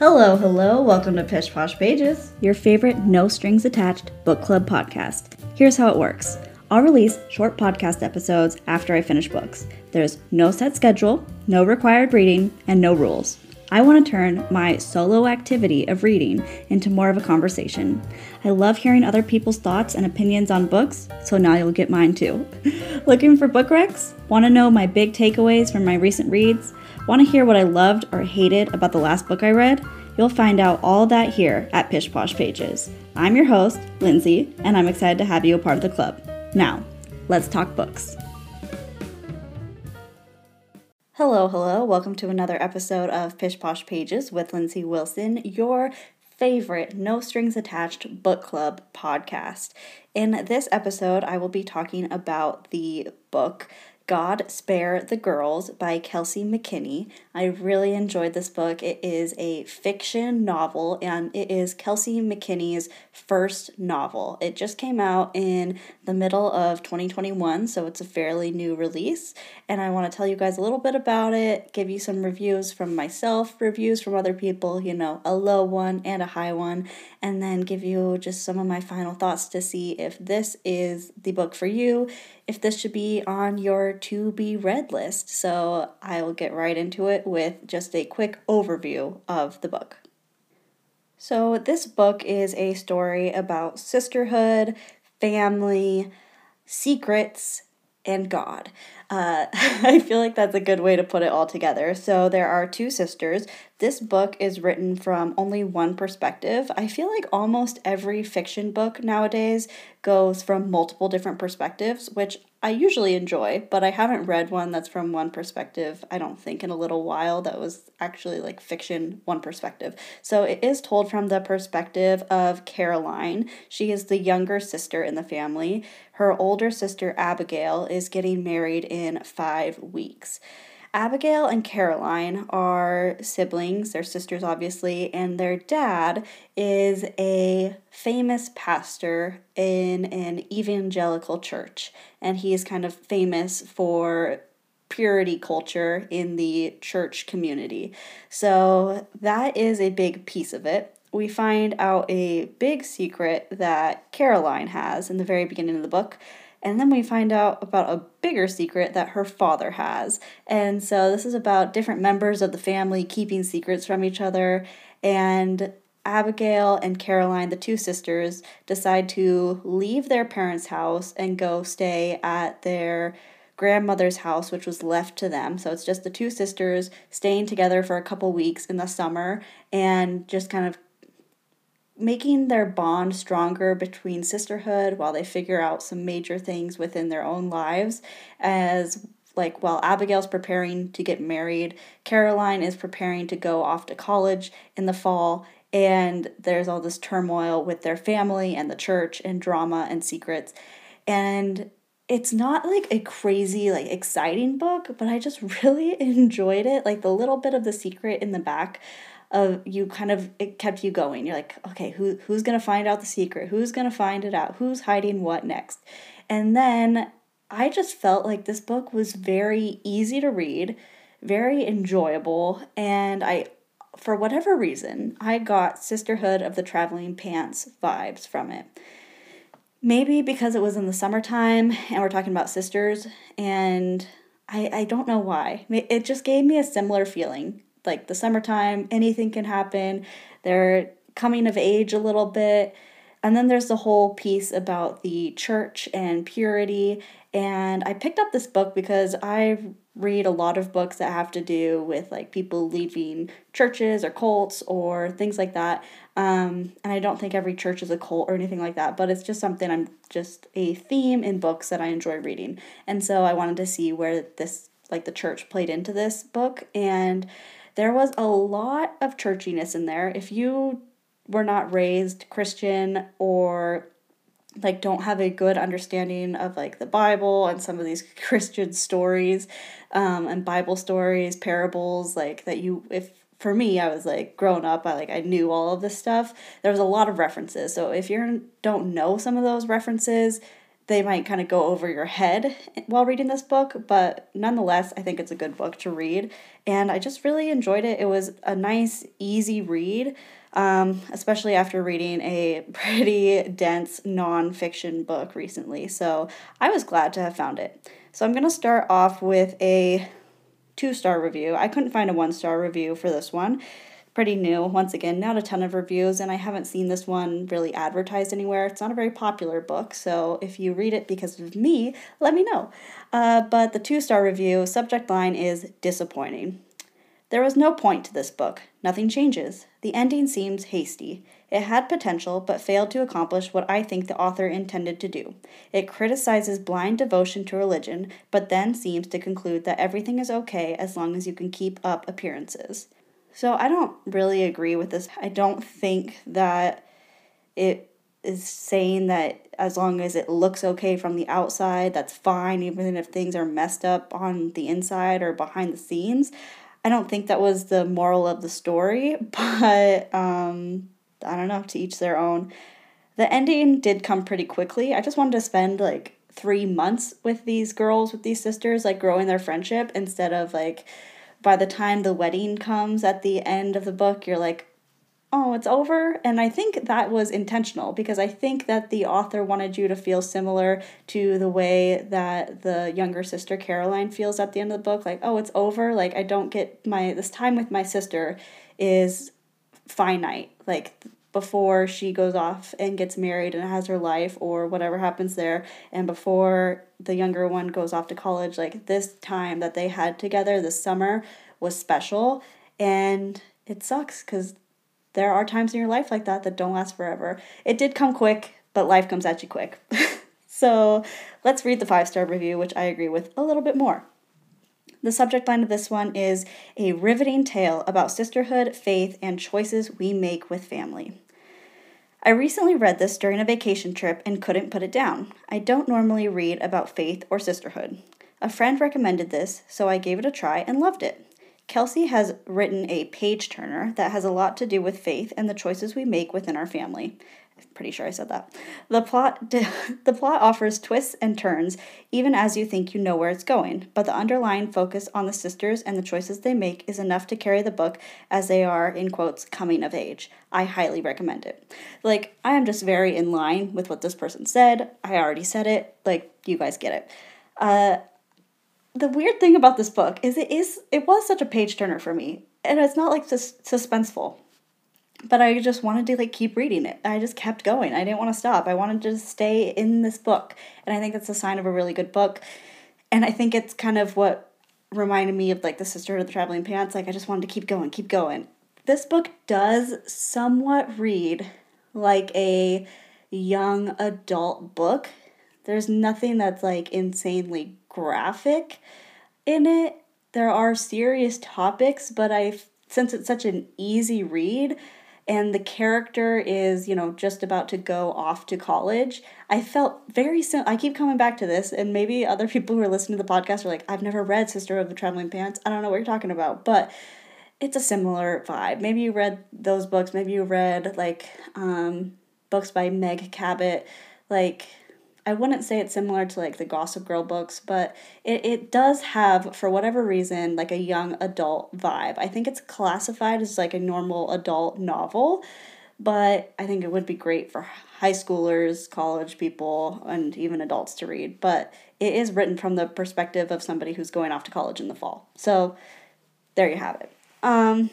Hello, hello, welcome to Pish Posh Pages, your favorite no strings attached book club podcast. Here's how it works I'll release short podcast episodes after I finish books. There's no set schedule, no required reading, and no rules. I want to turn my solo activity of reading into more of a conversation. I love hearing other people's thoughts and opinions on books, so now you'll get mine too. Looking for book recs? Want to know my big takeaways from my recent reads? Want to hear what I loved or hated about the last book I read? You'll find out all that here at Pish Posh Pages. I'm your host, Lindsay, and I'm excited to have you a part of the club. Now, let's talk books. Hello, hello. Welcome to another episode of Pish Posh Pages with Lindsay Wilson, your favorite no strings attached book club podcast. In this episode, I will be talking about the book God Spare the Girls by Kelsey McKinney. I really enjoyed this book. It is a fiction novel and it is Kelsey McKinney's first novel. It just came out in the middle of 2021, so it's a fairly new release. And I want to tell you guys a little bit about it, give you some reviews from myself, reviews from other people, you know, a low one and a high one, and then give you just some of my final thoughts to see if this is the book for you if this should be on your to be read list. So I will get right into it with just a quick overview of the book. So, this book is a story about sisterhood, family, secrets, and God. Uh, I feel like that's a good way to put it all together. So there are two sisters. This book is written from only one perspective. I feel like almost every fiction book nowadays goes from multiple different perspectives, which I usually enjoy, but I haven't read one that's from one perspective, I don't think, in a little while that was actually like fiction, one perspective. So it is told from the perspective of Caroline. She is the younger sister in the family. Her older sister, Abigail, is getting married in five weeks. Abigail and Caroline are siblings, they're sisters obviously, and their dad is a famous pastor in an evangelical church. And he is kind of famous for purity culture in the church community. So that is a big piece of it. We find out a big secret that Caroline has in the very beginning of the book and then we find out about a bigger secret that her father has. And so this is about different members of the family keeping secrets from each other. And Abigail and Caroline, the two sisters, decide to leave their parents' house and go stay at their grandmother's house, which was left to them. So it's just the two sisters staying together for a couple weeks in the summer and just kind of making their bond stronger between sisterhood while they figure out some major things within their own lives as like while Abigail's preparing to get married, Caroline is preparing to go off to college in the fall and there's all this turmoil with their family and the church and drama and secrets. And it's not like a crazy like exciting book but i just really enjoyed it. Like the little bit of the secret in the back of you kind of it kept you going. You're like, okay, who who's gonna find out the secret? Who's gonna find it out? Who's hiding what next? And then I just felt like this book was very easy to read, very enjoyable, and I for whatever reason, I got Sisterhood of the Traveling Pants vibes from it. Maybe because it was in the summertime and we're talking about sisters, and I, I don't know why. It just gave me a similar feeling like the summertime, anything can happen. They're coming of age a little bit. And then there's the whole piece about the church and purity. And I picked up this book because I read a lot of books that have to do with like people leaving churches or cults or things like that. Um, and I don't think every church is a cult or anything like that, but it's just something I'm just a theme in books that I enjoy reading. And so I wanted to see where this, like the church played into this book. And there was a lot of churchiness in there. If you were not raised Christian or like don't have a good understanding of like the Bible and some of these Christian stories um, and Bible stories, parables, like that you if for me I was like grown up, I like I knew all of this stuff. There was a lot of references. So if you don't know some of those references, they might kind of go over your head while reading this book, but nonetheless, I think it's a good book to read. And I just really enjoyed it. It was a nice, easy read, um, especially after reading a pretty dense nonfiction book recently. So I was glad to have found it. So I'm going to start off with a two star review. I couldn't find a one star review for this one pretty new. Once again, not a ton of reviews, and I haven't seen this one really advertised anywhere. It's not a very popular book, so if you read it because of me, let me know. Uh, but the two star review subject line is disappointing. There was no point to this book. Nothing changes. The ending seems hasty. It had potential, but failed to accomplish what I think the author intended to do. It criticizes blind devotion to religion, but then seems to conclude that everything is okay as long as you can keep up appearances. So I don't really agree with this. I don't think that it is saying that as long as it looks okay from the outside, that's fine, even if things are messed up on the inside or behind the scenes. I don't think that was the moral of the story, but um, I don't know, to each their own. The ending did come pretty quickly. I just wanted to spend like three months with these girls, with these sisters, like growing their friendship instead of like by the time the wedding comes at the end of the book, you're like, oh, it's over. And I think that was intentional because I think that the author wanted you to feel similar to the way that the younger sister Caroline feels at the end of the book. Like, oh, it's over. Like, I don't get my, this time with my sister is finite. Like, before she goes off and gets married and has her life or whatever happens there and before the younger one goes off to college like this time that they had together this summer was special and it sucks cuz there are times in your life like that that don't last forever. It did come quick, but life comes at you quick. so, let's read the 5-star review which I agree with a little bit more. The subject line of this one is a riveting tale about sisterhood, faith, and choices we make with family. I recently read this during a vacation trip and couldn't put it down. I don't normally read about faith or sisterhood. A friend recommended this, so I gave it a try and loved it. Kelsey has written a page turner that has a lot to do with faith and the choices we make within our family pretty sure I said that. The plot the plot offers twists and turns even as you think you know where it's going, but the underlying focus on the sisters and the choices they make is enough to carry the book as they are in quotes coming of age. I highly recommend it. Like I am just very in line with what this person said. I already said it. Like you guys get it. Uh the weird thing about this book is it is it was such a page turner for me and it's not like sus- suspenseful but I just wanted to like keep reading it. I just kept going. I didn't want to stop. I wanted to stay in this book. And I think that's a sign of a really good book. And I think it's kind of what reminded me of like the Sisterhood of the Traveling Pants. Like I just wanted to keep going, keep going. This book does somewhat read like a young adult book. There's nothing that's like insanely graphic in it. There are serious topics, but I since it's such an easy read, and the character is, you know, just about to go off to college. I felt very sim- I keep coming back to this, and maybe other people who are listening to the podcast are like, I've never read Sister of the Traveling Pants. I don't know what you're talking about, but it's a similar vibe. Maybe you read those books. Maybe you read like um, books by Meg Cabot, like I wouldn't say it's similar to like the Gossip Girl books, but it, it does have, for whatever reason, like a young adult vibe. I think it's classified as like a normal adult novel, but I think it would be great for high schoolers, college people, and even adults to read. But it is written from the perspective of somebody who's going off to college in the fall. So there you have it. Um,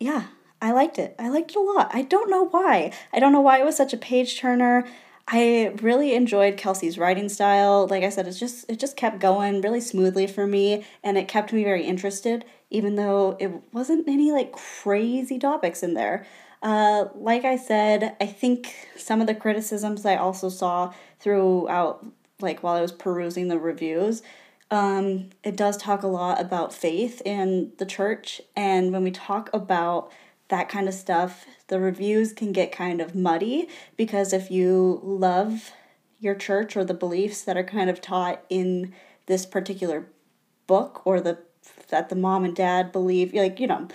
yeah, I liked it. I liked it a lot. I don't know why. I don't know why it was such a page turner. I really enjoyed Kelsey's writing style. Like I said, it's just it just kept going really smoothly for me and it kept me very interested even though it wasn't any like crazy topics in there. Uh, like I said, I think some of the criticisms I also saw throughout like while I was perusing the reviews um, it does talk a lot about faith in the church and when we talk about that kind of stuff, the reviews can get kind of muddy because if you love your church or the beliefs that are kind of taught in this particular book or the that the mom and dad believe like you know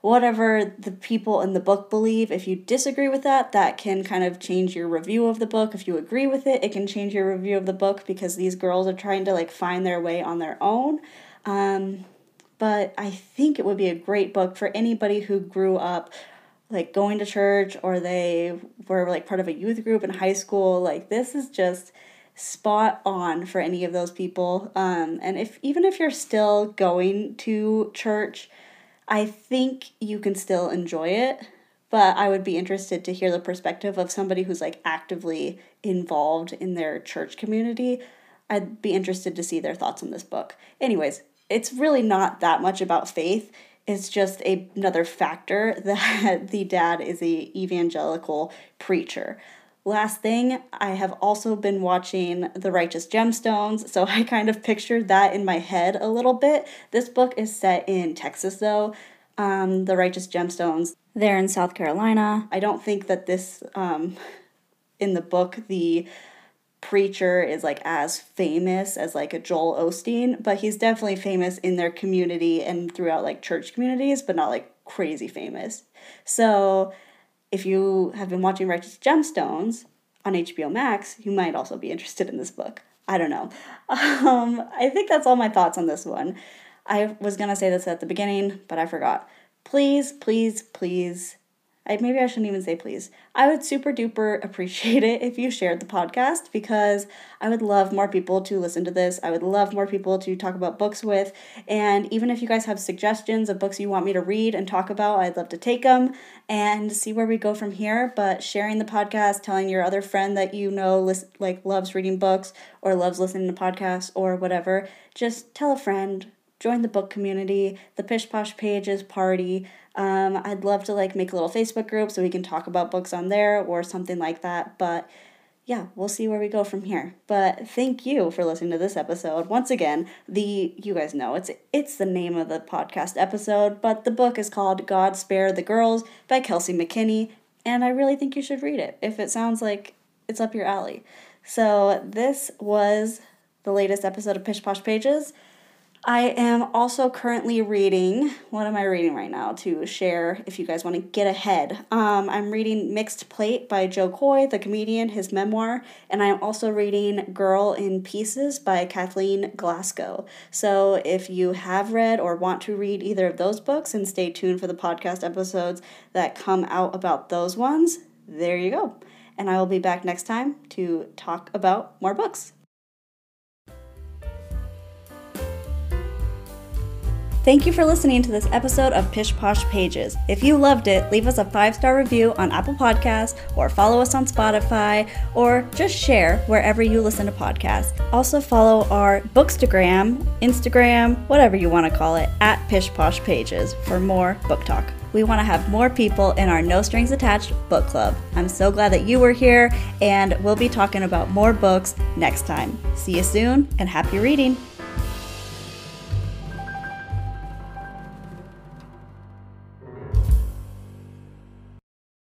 whatever the people in the book believe. If you disagree with that, that can kind of change your review of the book. If you agree with it, it can change your review of the book because these girls are trying to like find their way on their own. Um, but I think it would be a great book for anybody who grew up like going to church or they were like part of a youth group in high school. Like this is just spot on for any of those people. Um, and if even if you're still going to church, I think you can still enjoy it. But I would be interested to hear the perspective of somebody who's like actively involved in their church community. I'd be interested to see their thoughts on this book. Anyways, it's really not that much about faith. It's just a, another factor that the dad is a evangelical preacher. Last thing, I have also been watching The Righteous Gemstones, so I kind of pictured that in my head a little bit. This book is set in Texas, though. Um, the Righteous Gemstones, they're in South Carolina. I don't think that this, um, in the book, the preacher is like as famous as like a Joel Osteen, but he's definitely famous in their community and throughout like church communities, but not like crazy famous. So if you have been watching Righteous Gemstones on HBO Max, you might also be interested in this book. I don't know. Um, I think that's all my thoughts on this one. I was gonna say this at the beginning, but I forgot. Please, please, please I, maybe I shouldn't even say please. I would super duper appreciate it if you shared the podcast because I would love more people to listen to this. I would love more people to talk about books with. And even if you guys have suggestions of books you want me to read and talk about, I'd love to take them and see where we go from here. But sharing the podcast, telling your other friend that you know list, like loves reading books or loves listening to podcasts or whatever, just tell a friend, join the book community, the Pish Posh Pages party. Um, I'd love to like make a little Facebook group so we can talk about books on there or something like that. But yeah, we'll see where we go from here. But thank you for listening to this episode. Once again, the you guys know it's it's the name of the podcast episode, but the book is called God Spare the Girls by Kelsey McKinney, and I really think you should read it if it sounds like it's up your alley. So this was the latest episode of Pish Posh Pages. I am also currently reading, what am I reading right now to share if you guys want to get ahead? Um, I'm reading Mixed Plate by Jo Koy, the comedian, his memoir, and I'm also reading Girl in Pieces by Kathleen Glasgow. So if you have read or want to read either of those books and stay tuned for the podcast episodes that come out about those ones, there you go. And I will be back next time to talk about more books. Thank you for listening to this episode of Pish Posh Pages. If you loved it, leave us a five star review on Apple Podcasts or follow us on Spotify or just share wherever you listen to podcasts. Also, follow our Bookstagram, Instagram, whatever you want to call it, at Pish Posh Pages for more book talk. We want to have more people in our No Strings Attached book club. I'm so glad that you were here, and we'll be talking about more books next time. See you soon and happy reading!